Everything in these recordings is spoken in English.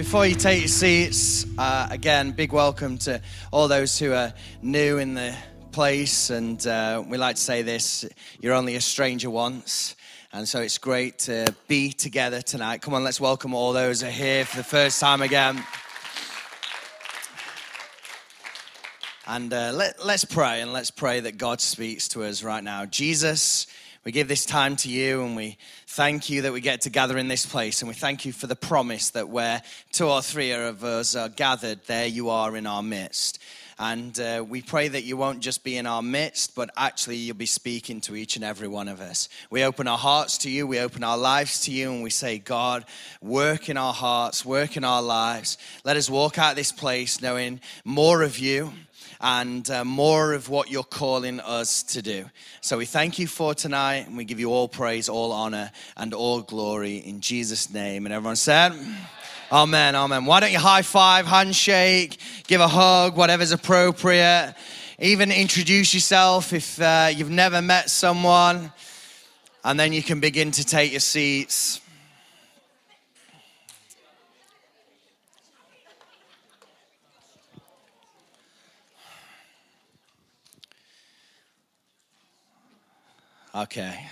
before you take your seats, uh, again, big welcome to all those who are new in the place. And uh, we like to say this you're only a stranger once. And so it's great to be together tonight. Come on, let's welcome all those who are here for the first time again. And uh, let, let's pray, and let's pray that God speaks to us right now. Jesus, we give this time to you and we thank you that we get to gather in this place. And we thank you for the promise that where two or three of us are gathered, there you are in our midst. And uh, we pray that you won't just be in our midst, but actually you'll be speaking to each and every one of us. We open our hearts to you, we open our lives to you, and we say, God, work in our hearts, work in our lives. Let us walk out this place knowing more of you and uh, more of what you're calling us to do. So we thank you for tonight, and we give you all praise, all honor, and all glory in Jesus' name. And everyone said, Amen, amen. Why don't you high five, handshake, give a hug, whatever's appropriate. Even introduce yourself if uh, you've never met someone, and then you can begin to take your seats. Okay.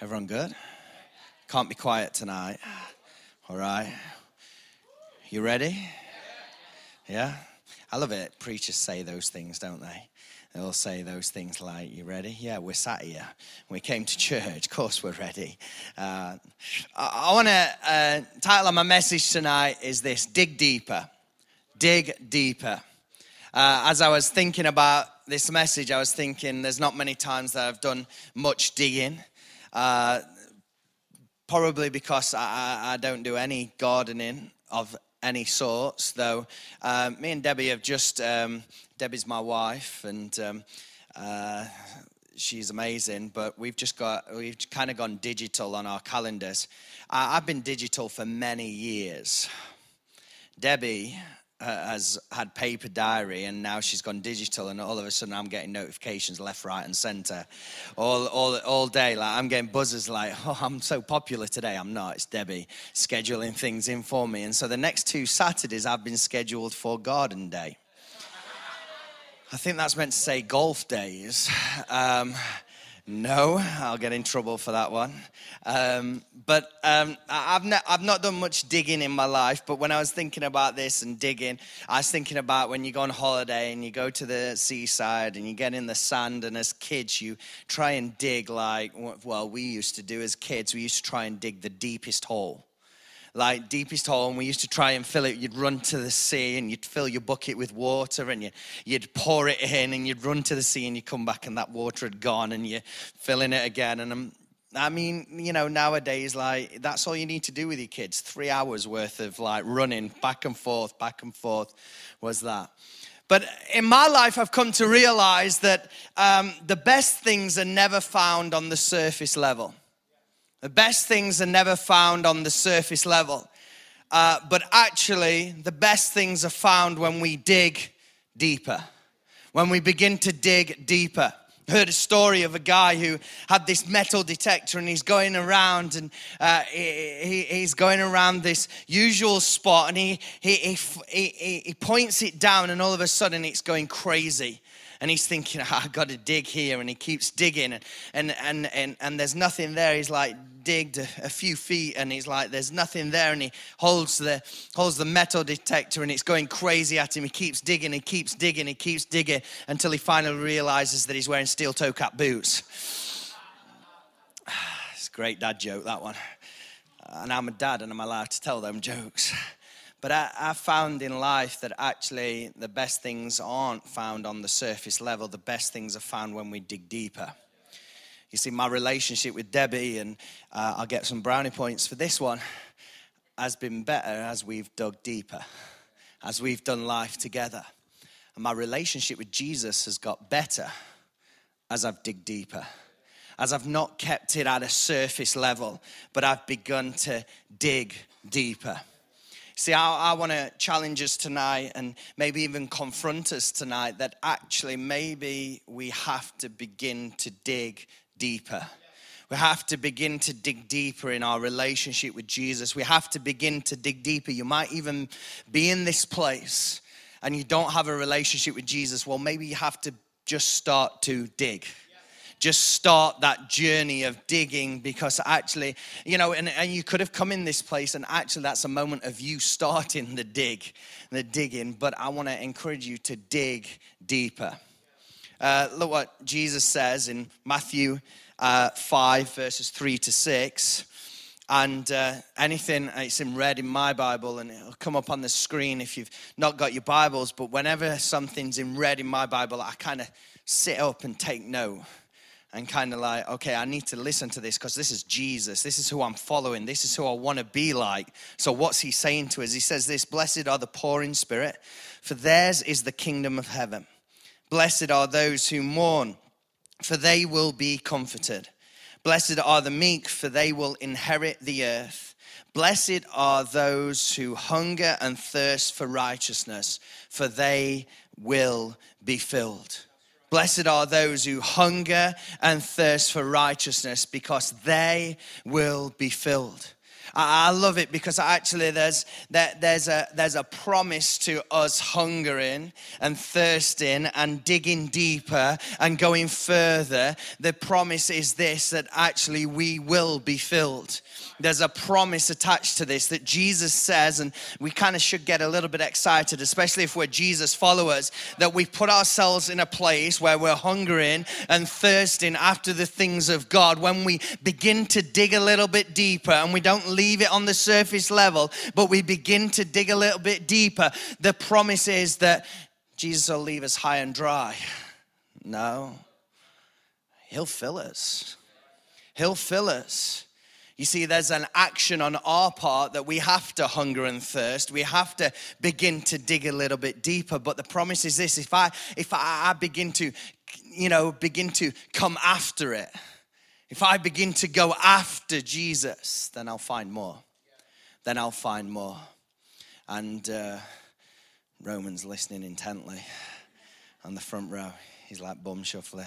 Everyone good? Can't be quiet tonight. All right. You ready? Yeah? I love it. Preachers say those things, don't they? They'll say those things like, You ready? Yeah, we're sat here. We came to church. Of course, we're ready. Uh, I, I want to, uh, title of my message tonight is this Dig Deeper. Dig Deeper. Uh, as I was thinking about this message, I was thinking there's not many times that I've done much digging. Uh, probably because I, I, don't do any gardening of any sorts, though. Um, me and Debbie have just, um, Debbie's my wife, and um, uh, she's amazing, but we've just got, we've kind of gone digital on our calendars. I, I've been digital for many years. Debbie has had paper diary and now she's gone digital and all of a sudden I'm getting notifications left, right and center all, all, all day. Like I'm getting buzzers like, oh, I'm so popular today. I'm not. It's Debbie scheduling things in for me. And so the next two Saturdays I've been scheduled for garden day. I think that's meant to say golf days. Um, no, I'll get in trouble for that one. Um, but um, I've, I've not done much digging in my life. But when I was thinking about this and digging, I was thinking about when you go on holiday and you go to the seaside and you get in the sand, and as kids, you try and dig like, well, we used to do as kids, we used to try and dig the deepest hole like deepest hole, and we used to try and fill it. You'd run to the sea and you'd fill your bucket with water and you, you'd pour it in and you'd run to the sea and you come back and that water had gone and you're filling it again. And I'm, I mean, you know, nowadays, like, that's all you need to do with your kids. Three hours worth of like running back and forth, back and forth was that. But in my life, I've come to realize that um, the best things are never found on the surface level. The best things are never found on the surface level. Uh, but actually, the best things are found when we dig deeper, when we begin to dig deeper. Heard a story of a guy who had this metal detector and he's going around and uh, he, he's going around this usual spot and he, he, he, he, points it down and all of a sudden it's going crazy and he's thinking, oh, I've got to dig here, and he keeps digging, and, and, and, and, and there's nothing there. He's like, digged a, a, few feet, and he's like, there's nothing there, and he holds the, holds the metal detector, and it's going crazy at him. He keeps digging, he keeps digging, he keeps digging, until he finally realizes that he's wearing steel toe cap boots. It's a great dad joke, that one. And I'm a dad, and I'm allowed to tell them jokes. But I, I, found in life that actually the best things aren't found on the surface level. The best things are found when we dig deeper. You see, my relationship with Debbie, and uh, I'll get some brownie points for this one, has been better as we've dug deeper, as we've done life together. And my relationship with Jesus has got better as I've dig deeper as I've not kept it at a surface level, but I've begun to dig deeper. See, I, I want to challenge us tonight and maybe even confront us tonight that actually maybe we have to begin to dig deeper. We have to begin to dig deeper in our relationship with Jesus. We have to begin to dig deeper. You might even be in this place and you don't have a relationship with Jesus. Well, maybe you have to just start to dig just start that journey of digging because actually, you know, and, and you could have come in this place and actually that's a moment of you starting the dig, the digging. But I want to encourage you to dig deeper. Uh, look what Jesus says in Matthew uh, 5, verses 3 to 6. And uh, anything, it's in red in my Bible, and it'll come up on the screen if you've not got your Bibles. But whenever something's in red in my Bible, I kind of sit up and take note and kind of like, okay, I need to listen to this because this is Jesus. This is who I'm following. This is who I want to be like. So, what's he saying to us? He says, This blessed are the poor in spirit, for theirs is the kingdom of heaven. Blessed are those who mourn, for they will be comforted. Blessed are the meek, for they will inherit the earth. Blessed are those who hunger and thirst for righteousness, for they will be filled. Blessed are those who hunger and thirst for righteousness because they will be filled. I love it because actually there's, there's, a, there's a promise to us hungering and thirsting and digging deeper and going further. The promise is this that actually we will be filled there's a promise attached to this that Jesus says, and we kind of should get a little bit excited, especially if we're Jesus followers, that we put ourselves in a place where we're hungering and thirsting after the things of God. When we begin to dig a little bit deeper and we don't leave it on the surface level, but we begin to dig a little bit deeper, the promise is that Jesus will leave us high and dry. No, He'll fill us. He'll fill us. You see, there's an action on our part that we have to hunger and thirst. We have to begin to dig a little bit deeper. But the promise is this: if I if I begin to, you know, begin to come after it, if I begin to go after Jesus, then I'll find more. Then I'll find more. And uh, Roman's listening intently on the front row. He's like bum shuffling,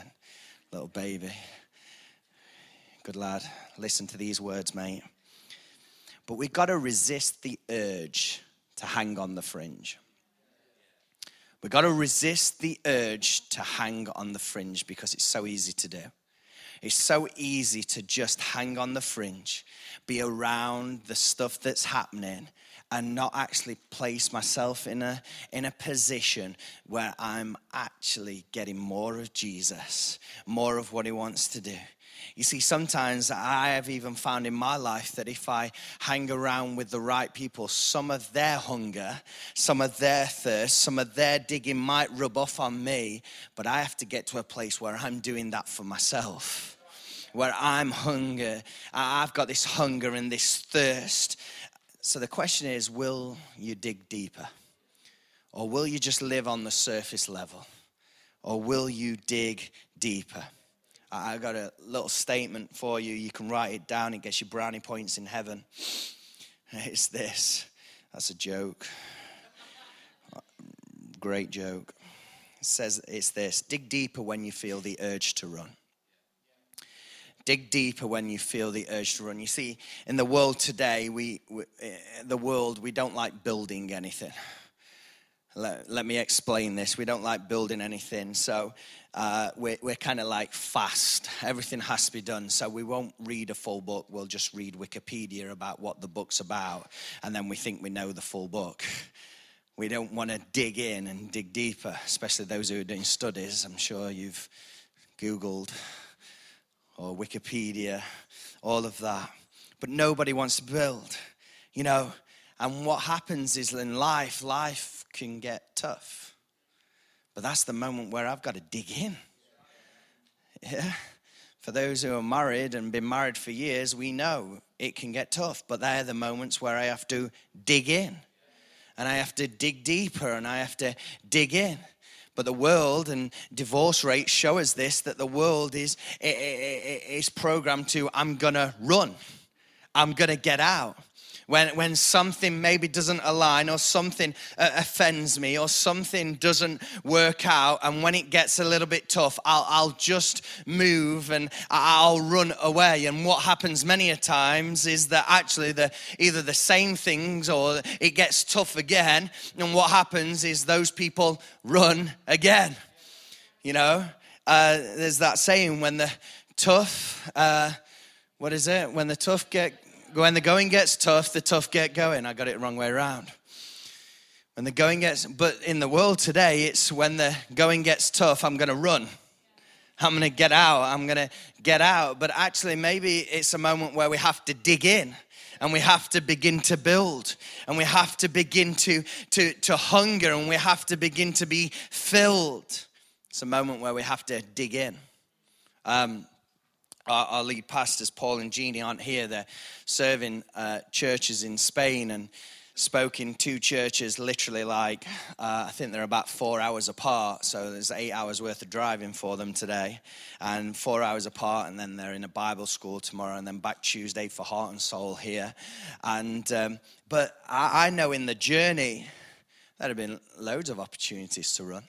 little baby. Good lad. Listen to these words, mate. But we've got to resist the urge to hang on the fringe. We've got to resist the urge to hang on the fringe because it's so easy to do. It's so easy to just hang on the fringe, be around the stuff that's happening, and not actually place myself in a, in a position where I'm actually getting more of Jesus, more of what he wants to do. You see, sometimes I have even found in my life that if I hang around with the right people, some of their hunger, some of their thirst, some of their digging might rub off on me, but I have to get to a place where I'm doing that for myself. Where I'm hunger, I've got this hunger and this thirst. So the question is will you dig deeper? Or will you just live on the surface level? Or will you dig deeper? I got a little statement for you. You can write it down. It gets you brownie points in heaven. It's this. That's a joke. Great joke. It says it's this dig deeper when you feel the urge to run. Dig deeper when you feel the urge to run. You see, in the world today, we, we eh, the world, we don't like building anything. Let, let me explain this. We don't like building anything. So uh, we're, we're kind of like fast. Everything has to be done. So we won't read a full book. We'll just read Wikipedia about what the book's about. And then we think we know the full book. We don't want to dig in and dig deeper, especially those who are doing studies. I'm sure you've Googled or Wikipedia, all of that. But nobody wants to build, you know. And what happens is in life, life can get tough but that's the moment where I've got to dig in. Yeah. For those who are married and been married for years, we know it can get tough, but they're the moments where I have to dig in. And I have to dig deeper and I have to dig in. But the world and divorce rates show us this that the world is, is programmed to, I'm gonna run, I'm gonna get out. When, when something maybe doesn't align or something uh, offends me or something doesn't work out and when it gets a little bit tough I'll, I'll just move and i'll run away. And what happens many a times is that actually the either the same things or it gets tough again. And what happens is those people run again. You know uh, there's that saying when the tough uh, what is it? When the tough get when the going gets tough, the tough get going. I got it wrong way around. When the going gets, but in the world today, it's when the going gets tough, I'm going to run. I'm going to get out. I'm going to get out. But actually, maybe it's a moment where we have to dig in and we have to begin to build and we have to begin to, to, to hunger and we have to begin to be filled. It's a moment where we have to dig in. Um, our, our, lead pastors, Paul and Jeannie, aren't here. They're serving uh, churches in Spain and spoke in two churches, literally like, uh, I think they're about four hours apart. So there's eight hours worth of driving for them today, and four hours apart. And then they're in a Bible school tomorrow, and then back Tuesday for Heart and Soul here. And, um, but I, I know in the journey, there have been loads of opportunities to run.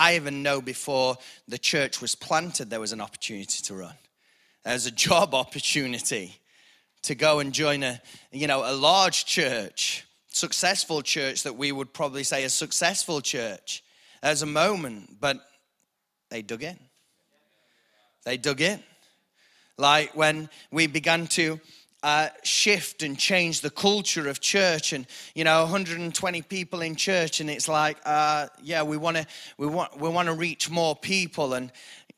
I even know before the church was planted, there was an opportunity to run. There's a job opportunity to go and join a, you know, a large church, successful church that we would probably say a successful church. There's a moment, but they dug in. They dug in. Like when we began to uh, shift and change the culture of church and you know 120 people in church and it's like uh, yeah we want to we want we want to reach more people and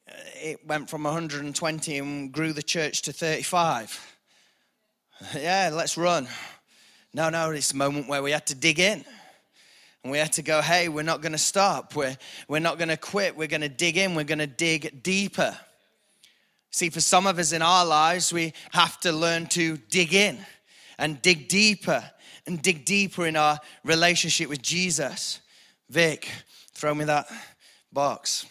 uh, it went from 120 and grew the church to 35 yeah let's run. No no it's a moment where we had to dig in. And we had to go hey we're not going to stop. We're, we're not going to quit. We're going to dig in. We're going to dig deeper See, for some of us in our lives, we have to learn to dig in and dig deeper and dig deeper in our relationship with Jesus. Vic, throw me that box.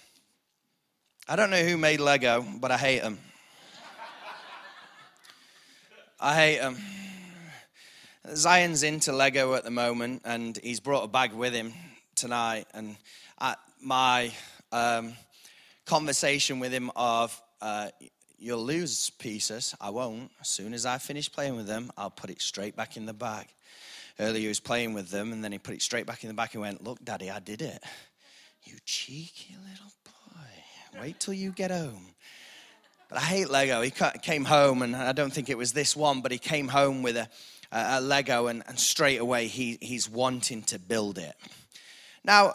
I don't know who made Lego, but I hate them. I hate them. Zion's into Lego at the moment, and he's brought a bag with him tonight. And at my um, conversation with him of uh, you'll lose pieces. I won't. As soon as I finish playing with them, I'll put it straight back in the bag. Earlier, he was playing with them, and then he put it straight back in the bag and went, Look, Daddy, I did it. You cheeky little boy. Wait till you get home. But I hate Lego. He came home, and I don't think it was this one, but he came home with a, a Lego, and, and straight away he, he's wanting to build it. Now,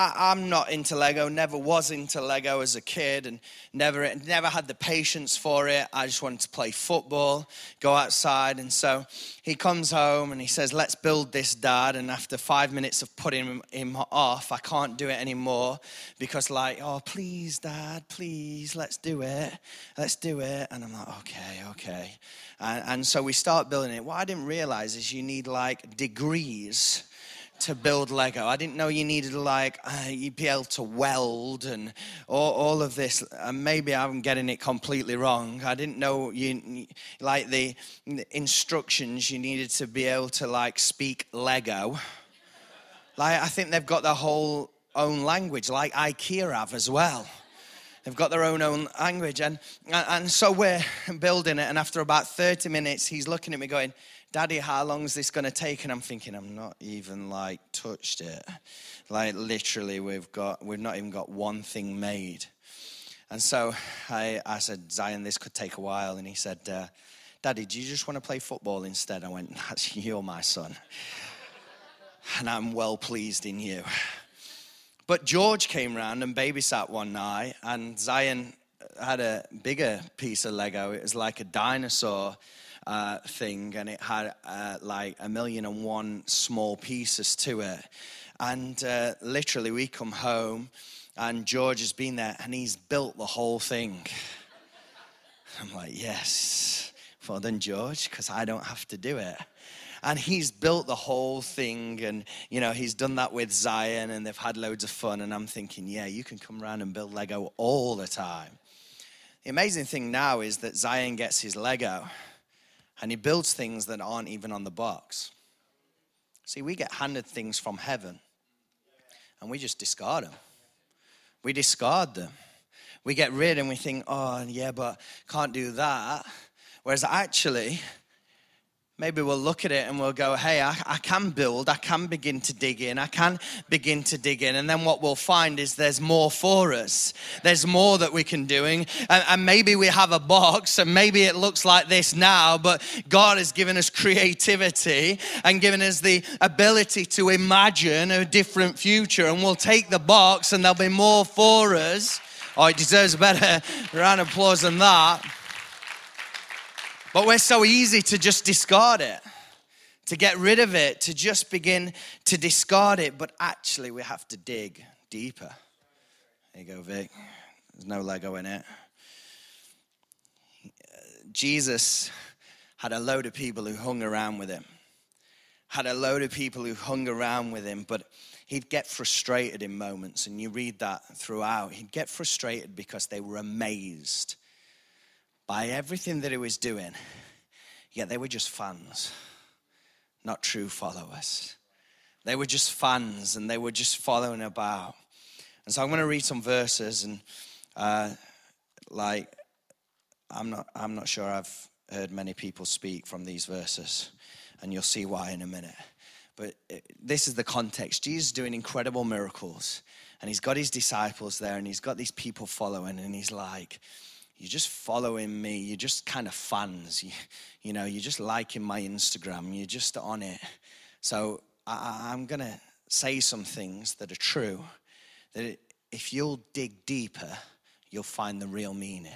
I, am not into Lego, never was into Lego as a kid, and never, never had the patience for it. I just wanted to play football, go outside. And so he comes home and he says, Let's build this, Dad. And after five minutes of putting him, off, I can't do it anymore because, like, oh, please, Dad, please, let's do it. Let's do it. And I'm like, Okay, okay. And, and so we start building it. What I didn't realize is you need like degrees to build Lego. I didn't know you needed like uh, you'd be able to weld and all, all of this. And maybe I'm getting it completely wrong. I didn't know you like the, the instructions you needed to be able to like speak Lego. Like I think they've got their whole own language, like IKEA have as well. They've got their own own language, and and so we're building it. And after about 30 minutes, he's looking at me, going, Daddy, how long is this going to take? And I'm thinking, I'm not even like touched it. Like literally, we've got, we've not even got one thing made. And so I, I said, Zion, this could take a while. And he said, uh, Daddy, do you just want to play football instead? I went, That's you're my son. and I'm well pleased in you. But George came round and babysat one night, and Zion had a bigger piece of Lego. It was like a dinosaur uh, thing, and it had uh, like a million and one small pieces to it. And uh, literally, we come home, and George has been there, and he's built the whole thing. I'm like, yes, well done, George, because I don't have to do it and he's built the whole thing and you know he's done that with zion and they've had loads of fun and i'm thinking yeah you can come around and build lego all the time the amazing thing now is that zion gets his lego And he builds things that aren't even on the box. See, we get handed things from heaven and we just discard them. We discard them. We get rid and we think, oh, yeah, but can't do that. Whereas actually, maybe we'll look at it and we'll go, hey, I, I, can build, I can begin to dig in, I can begin to dig in. And then what we'll find is there's more for us. There's more that we can do. And, and maybe we have a box and maybe it looks like this now, but God has given us creativity and given us the ability to imagine a different future. And we'll take the box and there'll be more for us. Oh, it deserves a better round of applause than that. But we're so easy to just discard it, to get rid of it, to just begin to discard it. But actually, we have to dig deeper. There you go, Vic. There's no Lego in it. Jesus had a load of people who hung around with him, had a load of people who hung around with him, but he'd get frustrated in moments, and you read that throughout. He'd get frustrated because they were amazed by everything that he was doing, yet they were just fans, not true followers. They were just fans and they were just following about. And so I'm going to read some verses and uh, like I'm not I'm not sure I've heard many people speak from these verses, and you'll see why in a minute. But it, this is the context. Jesus is doing incredible miracles, and he's got his disciples there, and he's got these people following, and he's like, you're just following me. You're just kind of fans. You, you know, you're just liking my Instagram. You're just on it. So I, I'm going to say some things that are true that if you'll dig deeper, you'll find the real meaning.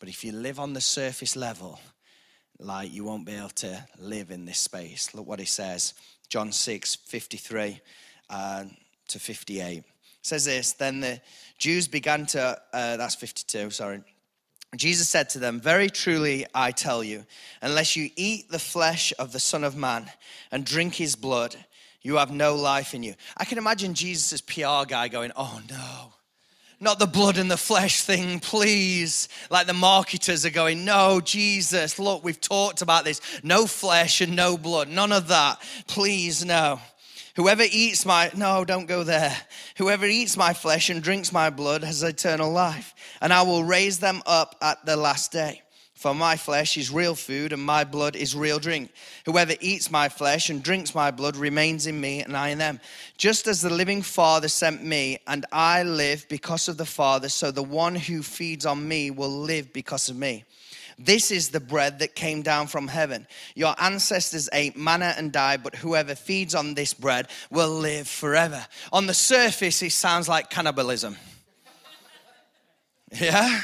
But if you live on the surface level, like you won't be able to live in this space. Look what he says John 6 53 uh, to 58. It says this Then the Jews began to, uh, that's 52, sorry. Jesus said to them, Very truly I tell you, unless you eat the flesh of the Son of Man and drink his blood, you have no life in you. I can imagine Jesus' PR guy going, Oh no, not the blood and the flesh thing, please. Like the marketers are going, No, Jesus, look, we've talked about this. No flesh and no blood, none of that. Please, no. Whoever eats my, no, don't go there. Whoever eats my flesh and drinks my blood has eternal life, and I will raise them up at the last day. For my flesh is real food, and my blood is real drink. Whoever eats my flesh and drinks my blood remains in me, and I in them. Just as the living Father sent me, and I live because of the Father, so the one who feeds on me will live because of me. This is the bread that came down from heaven. Your ancestors ate manna and died, but whoever feeds on this bread will live forever. On the surface, it sounds like cannibalism. Yeah?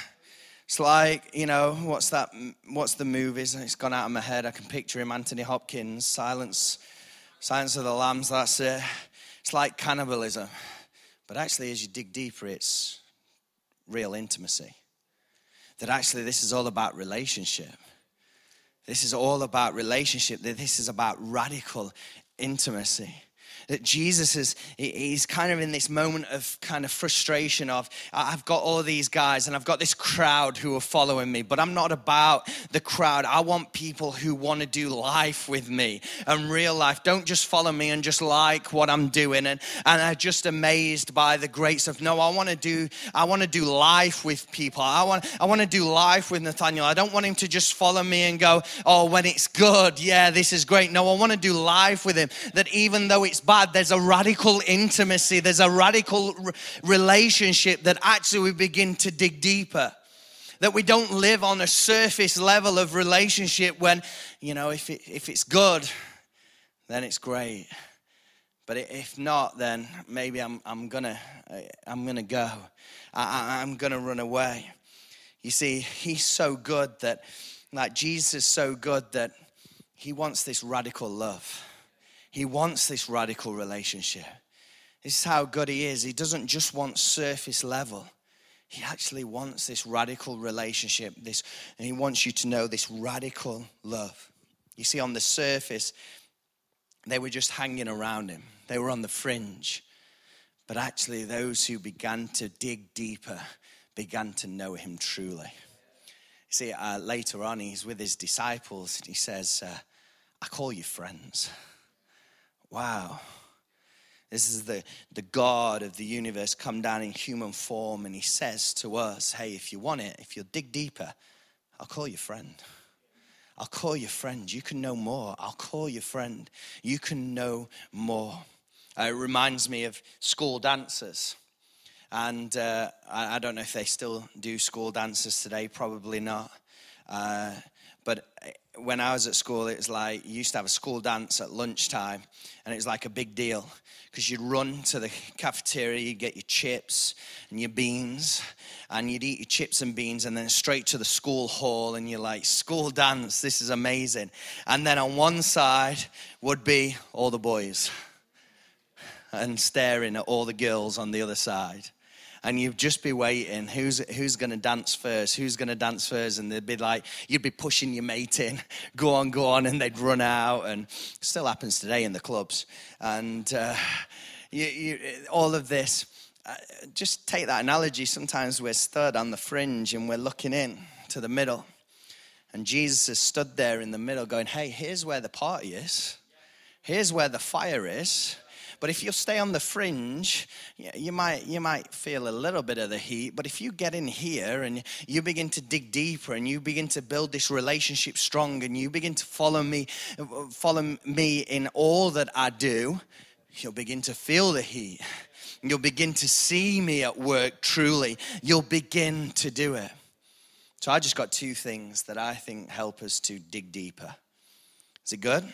It's like, you know, what's that? What's the movies? It's gone out of my head. I can picture him, Anthony Hopkins, Silence, Silence of the Lambs, that's it. It's like cannibalism. But actually, as you dig deeper, it's real intimacy that actually this is all about relationship. This is all about relationship, that this is about radical intimacy that Jesus is, he's kind of in this moment of kind of frustration of, I've got all these guys and I've got this crowd who are following me, but I'm not about the crowd. I want people who want to do life with me and real life. Don't just follow me and just like what I'm doing and, and I'm just amazed by the grace of, no, I want to do, I want to do life with people. I want, I want to do life with Nathaniel. I don't want him to just follow me and go, oh, when it's good, yeah, this is great. No, I want to do life with him. That even though it's bad, There's a radical intimacy, there's a radical relationship that actually we begin to dig deeper. That we don't live on a surface level of relationship when, you know, if, it, if it's good, then it's great. But if not, then maybe I'm, I'm gonna I'm gonna go. I, I'm gonna run away. You see, he's so good that, like Jesus is so good that he wants this radical love. He wants this radical relationship. This is how good He is. He doesn't just want surface level. He actually wants this radical relationship. This, and He wants you to know this radical love. You see, on the surface, they were just hanging around Him, they were on the fringe. But actually, those who began to dig deeper began to know Him truly. See, uh, later on, he's with his disciples and he says, uh, I call you friends. Wow. This is the, the God of the universe come down in human form, and he says to us, Hey, if you want it, if you'll dig deeper, I'll call you friend. I'll call you friend. You can know more. I'll call you friend. You can know more. Uh, it reminds me of school dancers. And uh, I, I, don't know if they still do school dances today, probably not. Uh, but when I was at school, it was like you used to have a school dance at lunchtime, and it was like a big deal because you'd run to the cafeteria, you'd get your chips and your beans, and you'd eat your chips and beans, and then straight to the school hall, and you're like, School dance, this is amazing. And then on one side would be all the boys, and staring at all the girls on the other side and you'd just be waiting who's who's going to dance first who's going to dance first? And they'd be like you'd be pushing your mate in go on go on and they'd run out. And still happens today in the clubs. And uh, you, you, all of this uh, just take that analogy. Sometimes we're stood on the fringe and we're looking in to the middle. And jesus has stood there in the middle going hey here's where the party is. Here's where the fire is but if you stay on the fringe, you might, you might feel a little bit of the heat. But if you get in here and you begin to dig deeper and you begin to build this relationship strong and you begin to follow me, follow me in all that I do, you'll begin to feel the heat. You'll begin to see me at work truly. You'll begin to do it. So I just got two things that I think help us to dig deeper. Is it good?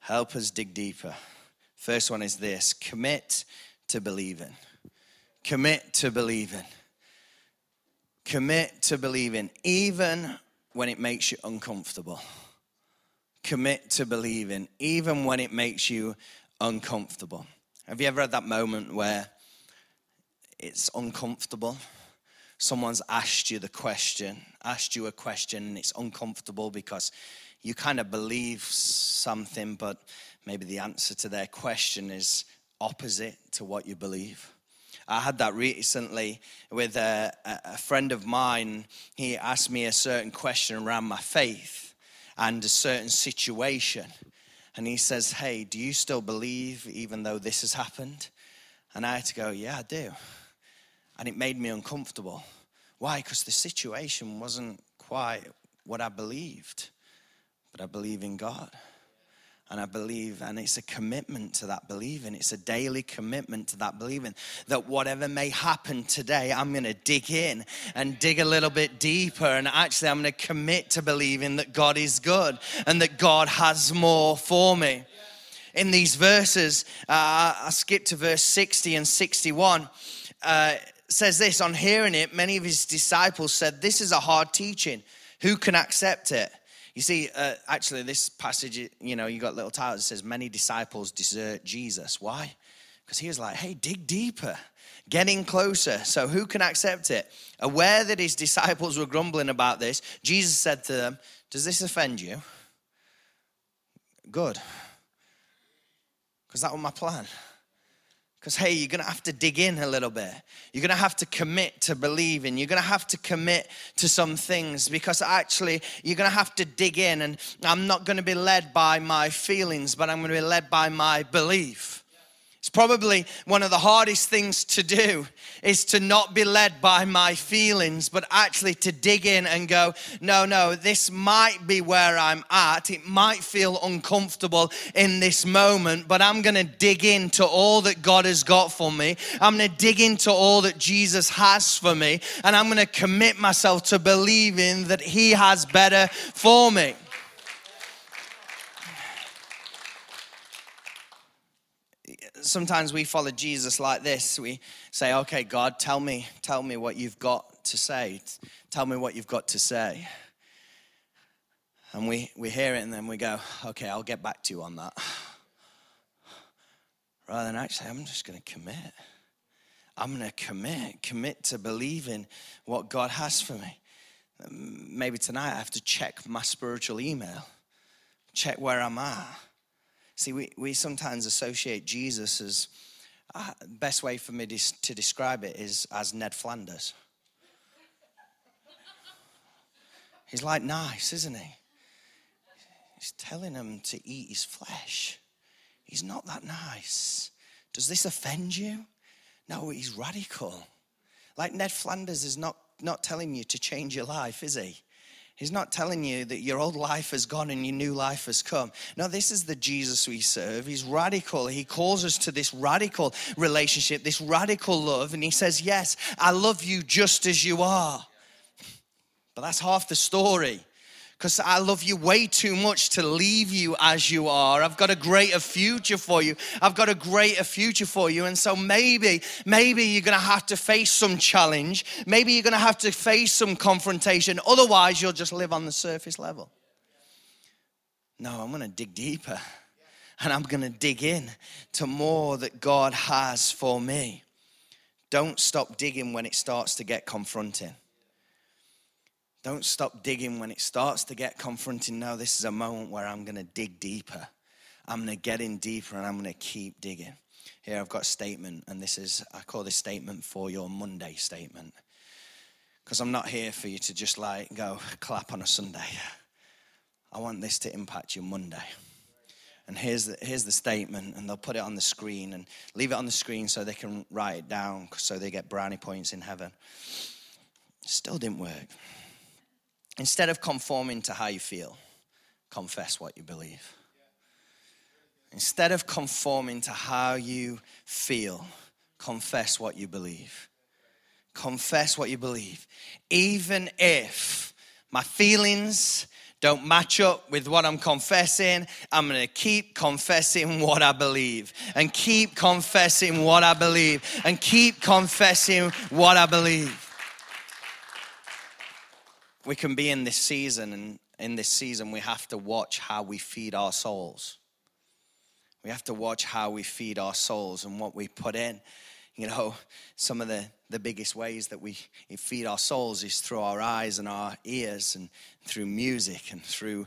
Help us dig deeper. First one is this commit to believing. Commit to believing. Commit to believing, even when it makes you uncomfortable. Commit to believing, even when it makes you uncomfortable. Have you ever had that moment where it's uncomfortable? Someone's asked you the question, asked you a question, and it's uncomfortable because you kind of believe something, but maybe the answer to their question is opposite to what you believe. I had that recently with a, a, friend of mine. He asked me a certain question around my faith and a certain situation. And he says, Hey, do you still believe even though this has happened? And I had to go, Yeah, I do. And it made me uncomfortable. Why? Because the situation wasn't quite what I believed, but I believe in God. And I believe, and it's a commitment to that believing. It's a daily commitment to that believing that whatever may happen today, I'm going to dig in and dig a little bit deeper. And actually, I'm going to commit to believing that God is good and that God has more for me. In these verses, uh, I skip to verse 60 and 61. Uh, says this on hearing it, many of his disciples said, This is a hard teaching. Who can accept it? You see, uh, actually, this passage, you know, you got little titles that says, Many disciples desert Jesus. Why? Because he was like, Hey, dig deeper, getting closer. So who can accept it? Aware that his disciples were grumbling about this, Jesus said to them, Does this offend you? Good. Because that was my plan. Because, hey, you're going to have to dig in a little bit. You're going to have to commit to believing. You're going to have to commit to some things because actually you're going to have to dig in. And I'm not going to be led by my feelings, but I'm going to be led by my belief. It's probably one of the hardest things to do is to not be led by my feelings, but actually to dig in and go, no, no, this might be where I'm at. It might feel uncomfortable in this moment, but I'm going to dig into all that God has got for me. I'm going to dig into all that Jesus has for me, and I'm going to commit myself to believing that He has better for me. Sometimes we follow Jesus like this. We say, okay, God, tell me, tell me what you've got to say. Tell me what you've got to say. And we, we hear it and then we go, okay, I'll get back to you on that. Rather than actually, I'm just going to commit. I'm going to commit, commit to believing what God has for me. Maybe tonight I have to check my spiritual email, check where I'm at See, we, we sometimes associate Jesus as, uh, best way for me to describe it is as Ned Flanders. He's like nice, isn't he? He's telling him to eat his flesh. He's not that nice. Does this offend you? No, he's radical. Like Ned Flanders is not, not telling you to change your life, is he? He's not telling you that your old life has gone and your new life has come. No, this is the Jesus we serve. He's radical. He calls us to this radical relationship, this radical love. And he says, Yes, I love you just as you are. But that's half the story because I love you way too much to leave you as you are. I've got a greater future for you. I've got a greater future for you. And so maybe, maybe you're going to have to face some challenge. Maybe you're going to have to face some confrontation. Otherwise, you'll just live on the surface level. No, I'm going to dig deeper and I'm going to dig in to more that God has for me. Don't stop digging when it starts to get confronting. Don't stop digging when it starts to get confronting. No, this is a moment where I'm going to dig deeper. I'm going to get in deeper and I'm going to keep digging. Here I've got a statement, and this is, I call this statement for your Monday statement. Because I'm not here for you to just like go clap on a Sunday. I want this to impact your Monday. And here's the, here's the statement, and they'll put it on the screen and leave it on the screen so they can write it down so they get brownie points in heaven. Still didn't work. Instead of conforming to how you feel, confess what you believe. Instead of conforming to how you feel, confess what you believe. Confess what you believe. Even if my feelings don't match up with what I'm confessing, I'm gonna keep confessing what I believe and keep confessing what I believe and keep confessing what I believe we can be in this season, and in this season, we have to watch how we feed our souls. We have to watch how we feed our souls and what we put in. You know, some of the, the biggest ways that we feed our souls is through our eyes and our ears and through music and through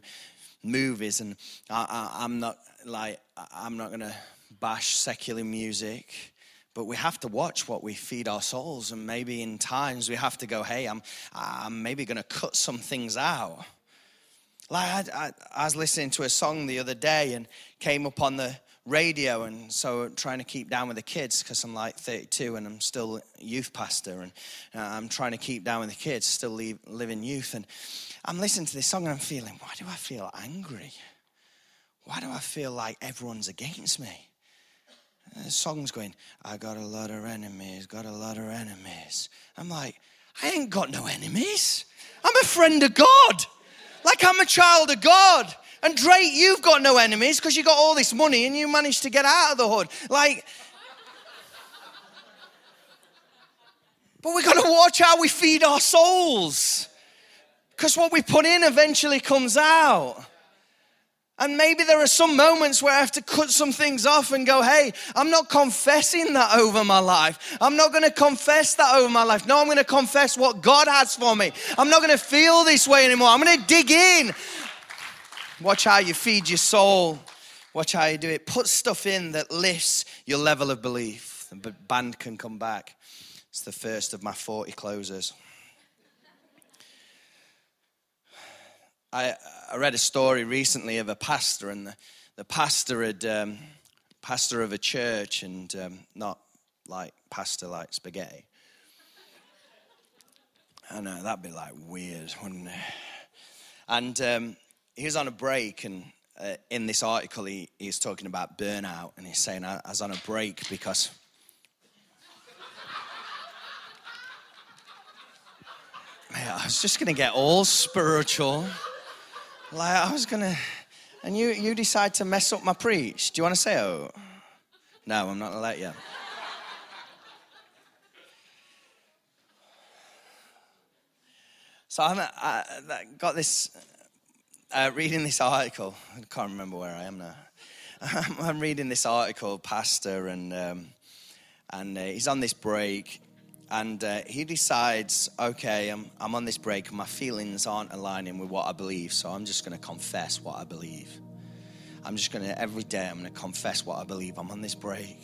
movies. And I, I'm not like, I'm not going to bash secular music but we have to watch what we feed our souls and maybe in times we have to go hey i'm, I'm maybe going to cut some things out. Like I, I, I, was listening to a song the other day and came up on the radio and so trying to keep down with the kids because i'm like 32 and i'm still youth pastor and uh, i'm trying to keep down with the kids still leave, live in youth and i'm listening to this song and i'm feeling why do i feel angry? Why do i feel like everyone's against me Uh, the song's going, I got a lot of enemies, got a lot of enemies. I'm like, I ain't got no enemies. I'm a friend of God. Like I'm a child of God. And Drake, you've got no enemies because you got all this money and you managed to get out of the hood. Like, but we got to watch how we feed our souls because what we put in eventually comes out. And maybe there are some moments where I have to cut some things off and go, hey, I'm not confessing that over my life. I'm not going to confess that over my life. No, I'm going to confess what God has for me. I'm not going to feel this way anymore. I'm going to dig in. Watch how you feed your soul. Watch how you do it. Put stuff in that lifts your level of belief. The band can come back. It's the first of my 40 closers. I, I read a story recently of a pastor, and the, the pastor had um, pastor of a church, and um, not like pastor like spaghetti. I know that'd be like weird, wouldn't it? And um, he was on a break, and uh, in this article, he, he's talking about burnout, and he's saying I, I was on a break because. I was just going to get all spiritual. Like I was gonna, and you you decide to mess up my preach. Do you want to say oh? No, I'm not gonna let you. So I'm, I got this, uh, reading this article. I can't remember where I am now. I'm reading this article, pastor, and um, and uh, he's on this break, and uh, he decides, okay, I'm, I'm on this break my feelings aren't aligning with what I believe, so I'm just going to confess what I believe. I'm just going to, every day, I'm going to confess what I believe. I'm on this break.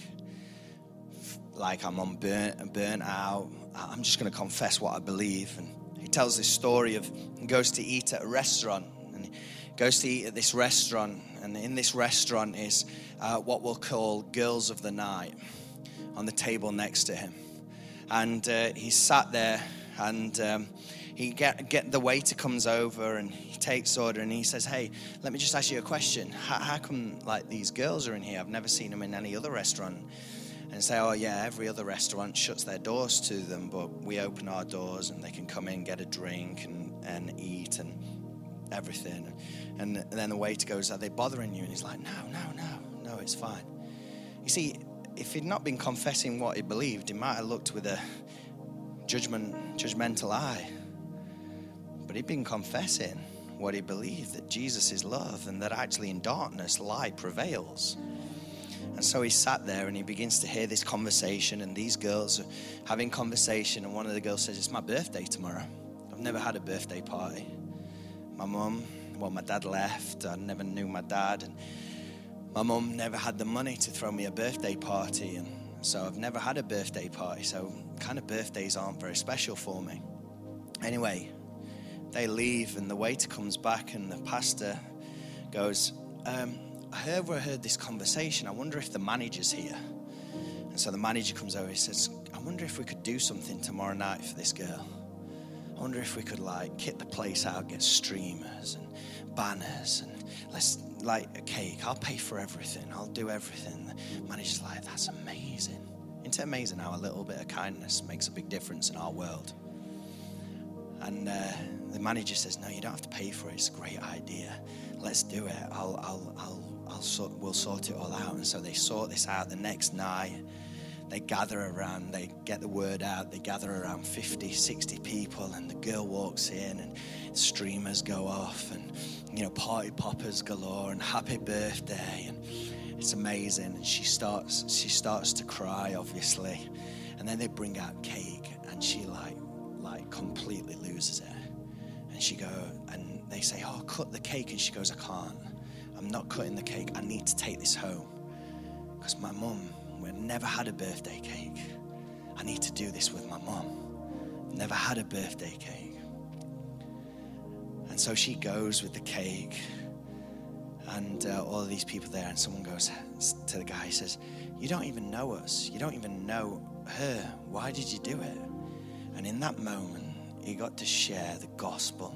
Like I'm on burnt out. I'm just going to confess what I believe. And he tells this story of he goes to eat at a restaurant and he goes to eat at this restaurant and in this restaurant is uh, what we'll call girls of the night on the table next to him and uh, he sat there and um, he get, get the waiter comes over and he takes order and he says hey let me just ask you a question. How, how come like these girls are in here? I've never seen them in any other restaurant. And say oh yeah every other restaurant shuts their doors to them but we open our doors and they can come in get a drink and, and eat and everything. And, and then the waiter goes are they bothering you? And he's like no no no no it's fine. You see if he'd not been confessing what he believed he might have looked with a judgment judgmental eye but he'd been confessing what he believed that Jesus is love and that actually in darkness light prevails. And so he sat there and he begins to hear this conversation, and these girls are having conversation. And one of the girls says, It's my birthday tomorrow. I've never had a birthday party. My mum, well, my dad left. I never knew my dad. And my mum never had the money to throw me a birthday party. And so I've never had a birthday party. So, kind of birthdays aren't very special for me. Anyway, they leave, and the waiter comes back, and the pastor goes, um, I heard, this conversation. I wonder if the manager's here. And so the manager comes over. He says, I wonder if we could do something tomorrow night for this girl. I wonder if we could like kit the place out, get streamers and banners, and let's like a cake. I'll pay for everything. I'll do everything. Manager's like, that's amazing. Isn't it amazing how a little bit of kindness makes a big difference in our world? And uh, the manager says, "No, you don't have to pay for it. It's a great idea. Let's do it. I'll, I'll, I'll, I'll sort, we'll sort it all out." And so they sort this out. The next night, they gather around. They get the word out. They gather around 50, 60 people, and the girl walks in, and streamers go off, and you know, party poppers galore, and happy birthday, and it's amazing. And she starts, she starts to cry, obviously, and then they bring out cake, and she like like completely loses it. And she go, and they say, "Oh, cut the cake," and she goes, "I can't. I'm not cutting the cake. I need to take this home because my mum, we've never had a birthday cake. I need to do this with my mum. Never had a birthday cake." And so she goes with the cake, and uh, all of these people there, and someone goes to the guy, says, "You don't even know us. You don't even know her. Why did you do it?" And in that moment, he got to share the gospel,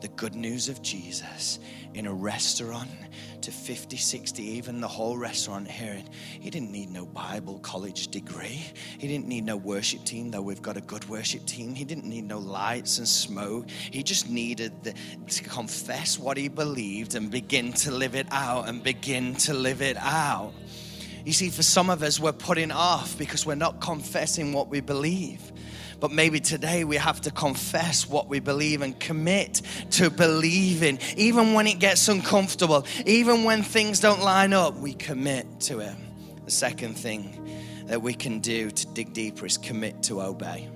the good news of Jesus in a restaurant to 50, 60, even the whole restaurant hearing. He didn't need no Bible college degree. He didn't need no worship team, though we've got a good worship team. He didn't need no lights and smoke. He just needed the, to confess what he believed and begin to live it out and begin to live it out. You see, for some of us, we're putting off because we're not confessing what we believe. But maybe today we have to confess what we believe and commit to believing. Even when it gets uncomfortable, even when things don't line up, we commit to it. The second thing that we can do to dig deeper is commit to obey.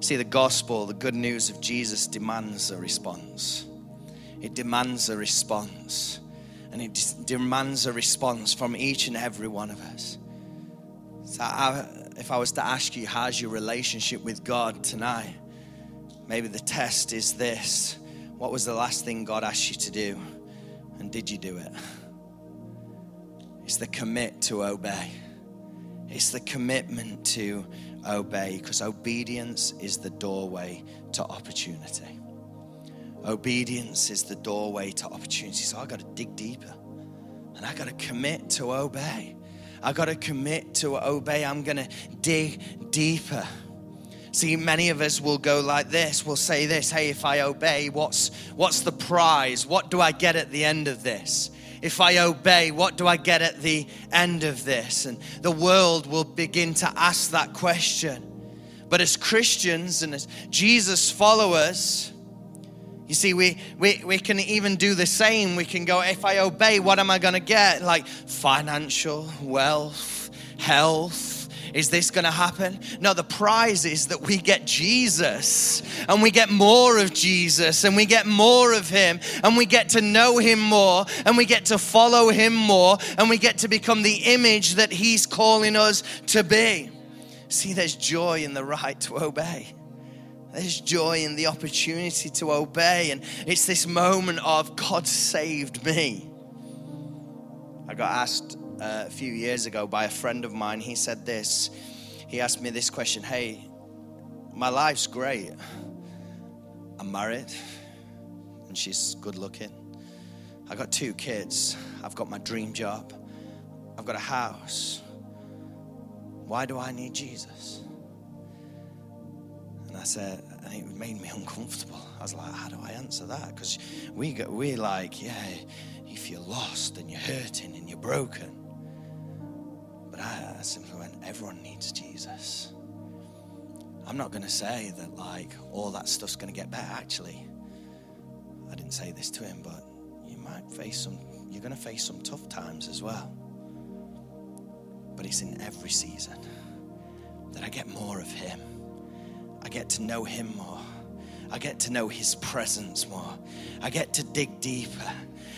See, the gospel, the good news of Jesus demands a response. It demands a response. And it demands a response from each and every one of us. So I, if I was to ask you, how's your relationship with God tonight? Maybe the test is this What was the last thing God asked you to do? And did you do it? It's the commit to obey. It's the commitment to obey because obedience is the doorway to opportunity. Obedience is the doorway to opportunity. So I got to dig deeper and I got to commit to obey. I got to commit to obey. I'm going to dig deeper. See, many of us will go like this. We'll say this, "Hey, if I obey, what's what's the prize? What do I get at the end of this?" If I obey, what do I get at the end of this? And the world will begin to ask that question. But as Christians and as Jesus followers, you see, we, we, we can even do the same. We can go, if I obey, what am I going to get? Like financial, wealth, health. Is this going to happen? No, the prize is that we get Jesus and we get more of Jesus and we get more of Him and we get to know Him more and we get to follow Him more and we get to become the image that He's calling us to be. See, there's joy in the right to obey. There's joy in the opportunity to obey. And it's this moment of God saved me. I got asked uh, a few years ago by a friend of mine. He said this. He asked me this question Hey, my life's great. I'm married, and she's good looking. I got two kids. I've got my dream job. I've got a house. Why do I need Jesus? And I said, and it made me uncomfortable. I was like, how do I answer that? Because we get, we're like, yeah, if you're lost and you're hurting and you're broken. But I, I simply went, everyone needs Jesus. I'm not going to say that like all that stuff's going to get better. Actually, I didn't say this to him, but you might face some, you're going to face some tough times as well. But it's in every season that I get more of him. I get to know him more. I get to know his presence more. I get to dig deeper.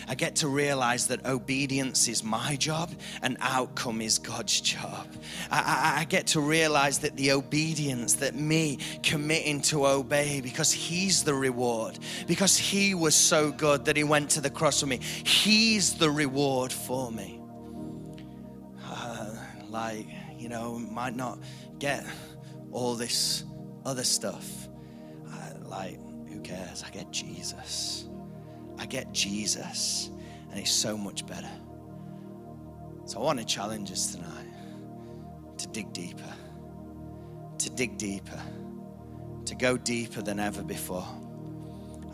I get to realize that obedience is my job and outcome is God's job. I, I, I, get to realize that the obedience, that me committing to obey because He's the reward, because He was so good that He went to the cross for me, He's the reward for me. Uh, like, you know, might not get all this other stuff. Uh, like, who cares? I get Jesus. I get Jesus, and it's so much better. So I want to challenge us tonight to dig deeper, to dig deeper, to go deeper than ever before.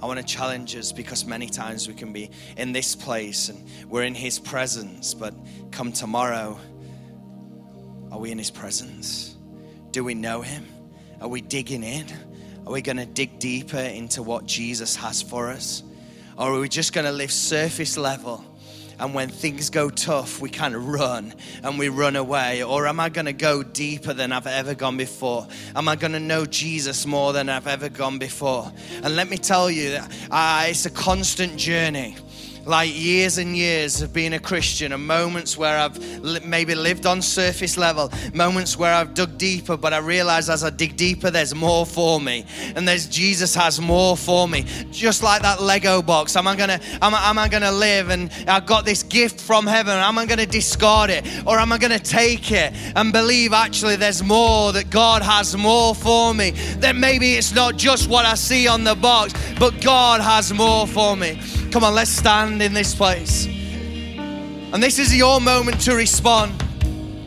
I want to challenge us because many times we can be in this place and we're in His presence, but come tomorrow, are we in His presence? Do we know Him? Are we digging in? Are we going to dig deeper into what Jesus has for us? Or are we just going to live surface level? And when things go tough, we kind of run and we run away? Or am I going to go deeper than I've ever gone before? Am I going to know Jesus more than I've ever gone before? And let me tell you, uh, it's a constant journey like years and years of being a Christian, and moments where I've li- maybe lived on surface level, moments where I've dug deeper, but I realize as I dig deeper, there's more for me, and there's Jesus has more for me. Just like that Lego box, am I gonna am I, am I gonna live and I've got this gift from heaven? Am I gonna discard it, or am I gonna take it and believe actually there's more that God has more for me? That maybe it's not just what I see on the box, but God has more for me. Come on, let's stand in this place. And this is your moment to respond.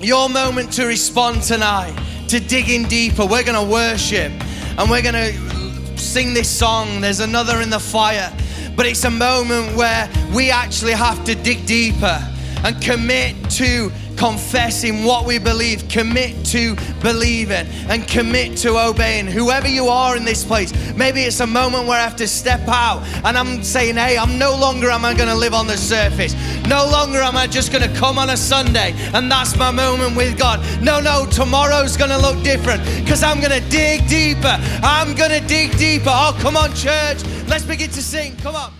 Your moment to respond tonight, to dig in deeper. We're going to worship and we're going to sing this song. There's another in the fire. But it's a moment where we actually have to dig deeper and commit to confessing what we believe, commit to believing and commit to obeying. Whoever you are in this place, maybe it's a moment where I have to step out and I'm saying, hey, I'm no longer am I going to live on the surface. No longer am I just going to come on a Sunday and that's my moment with God. No, no, tomorrow's going to look different because I'm going to dig deeper. I'm going to dig deeper. Oh, come on, church. Let's begin to sing. Come on.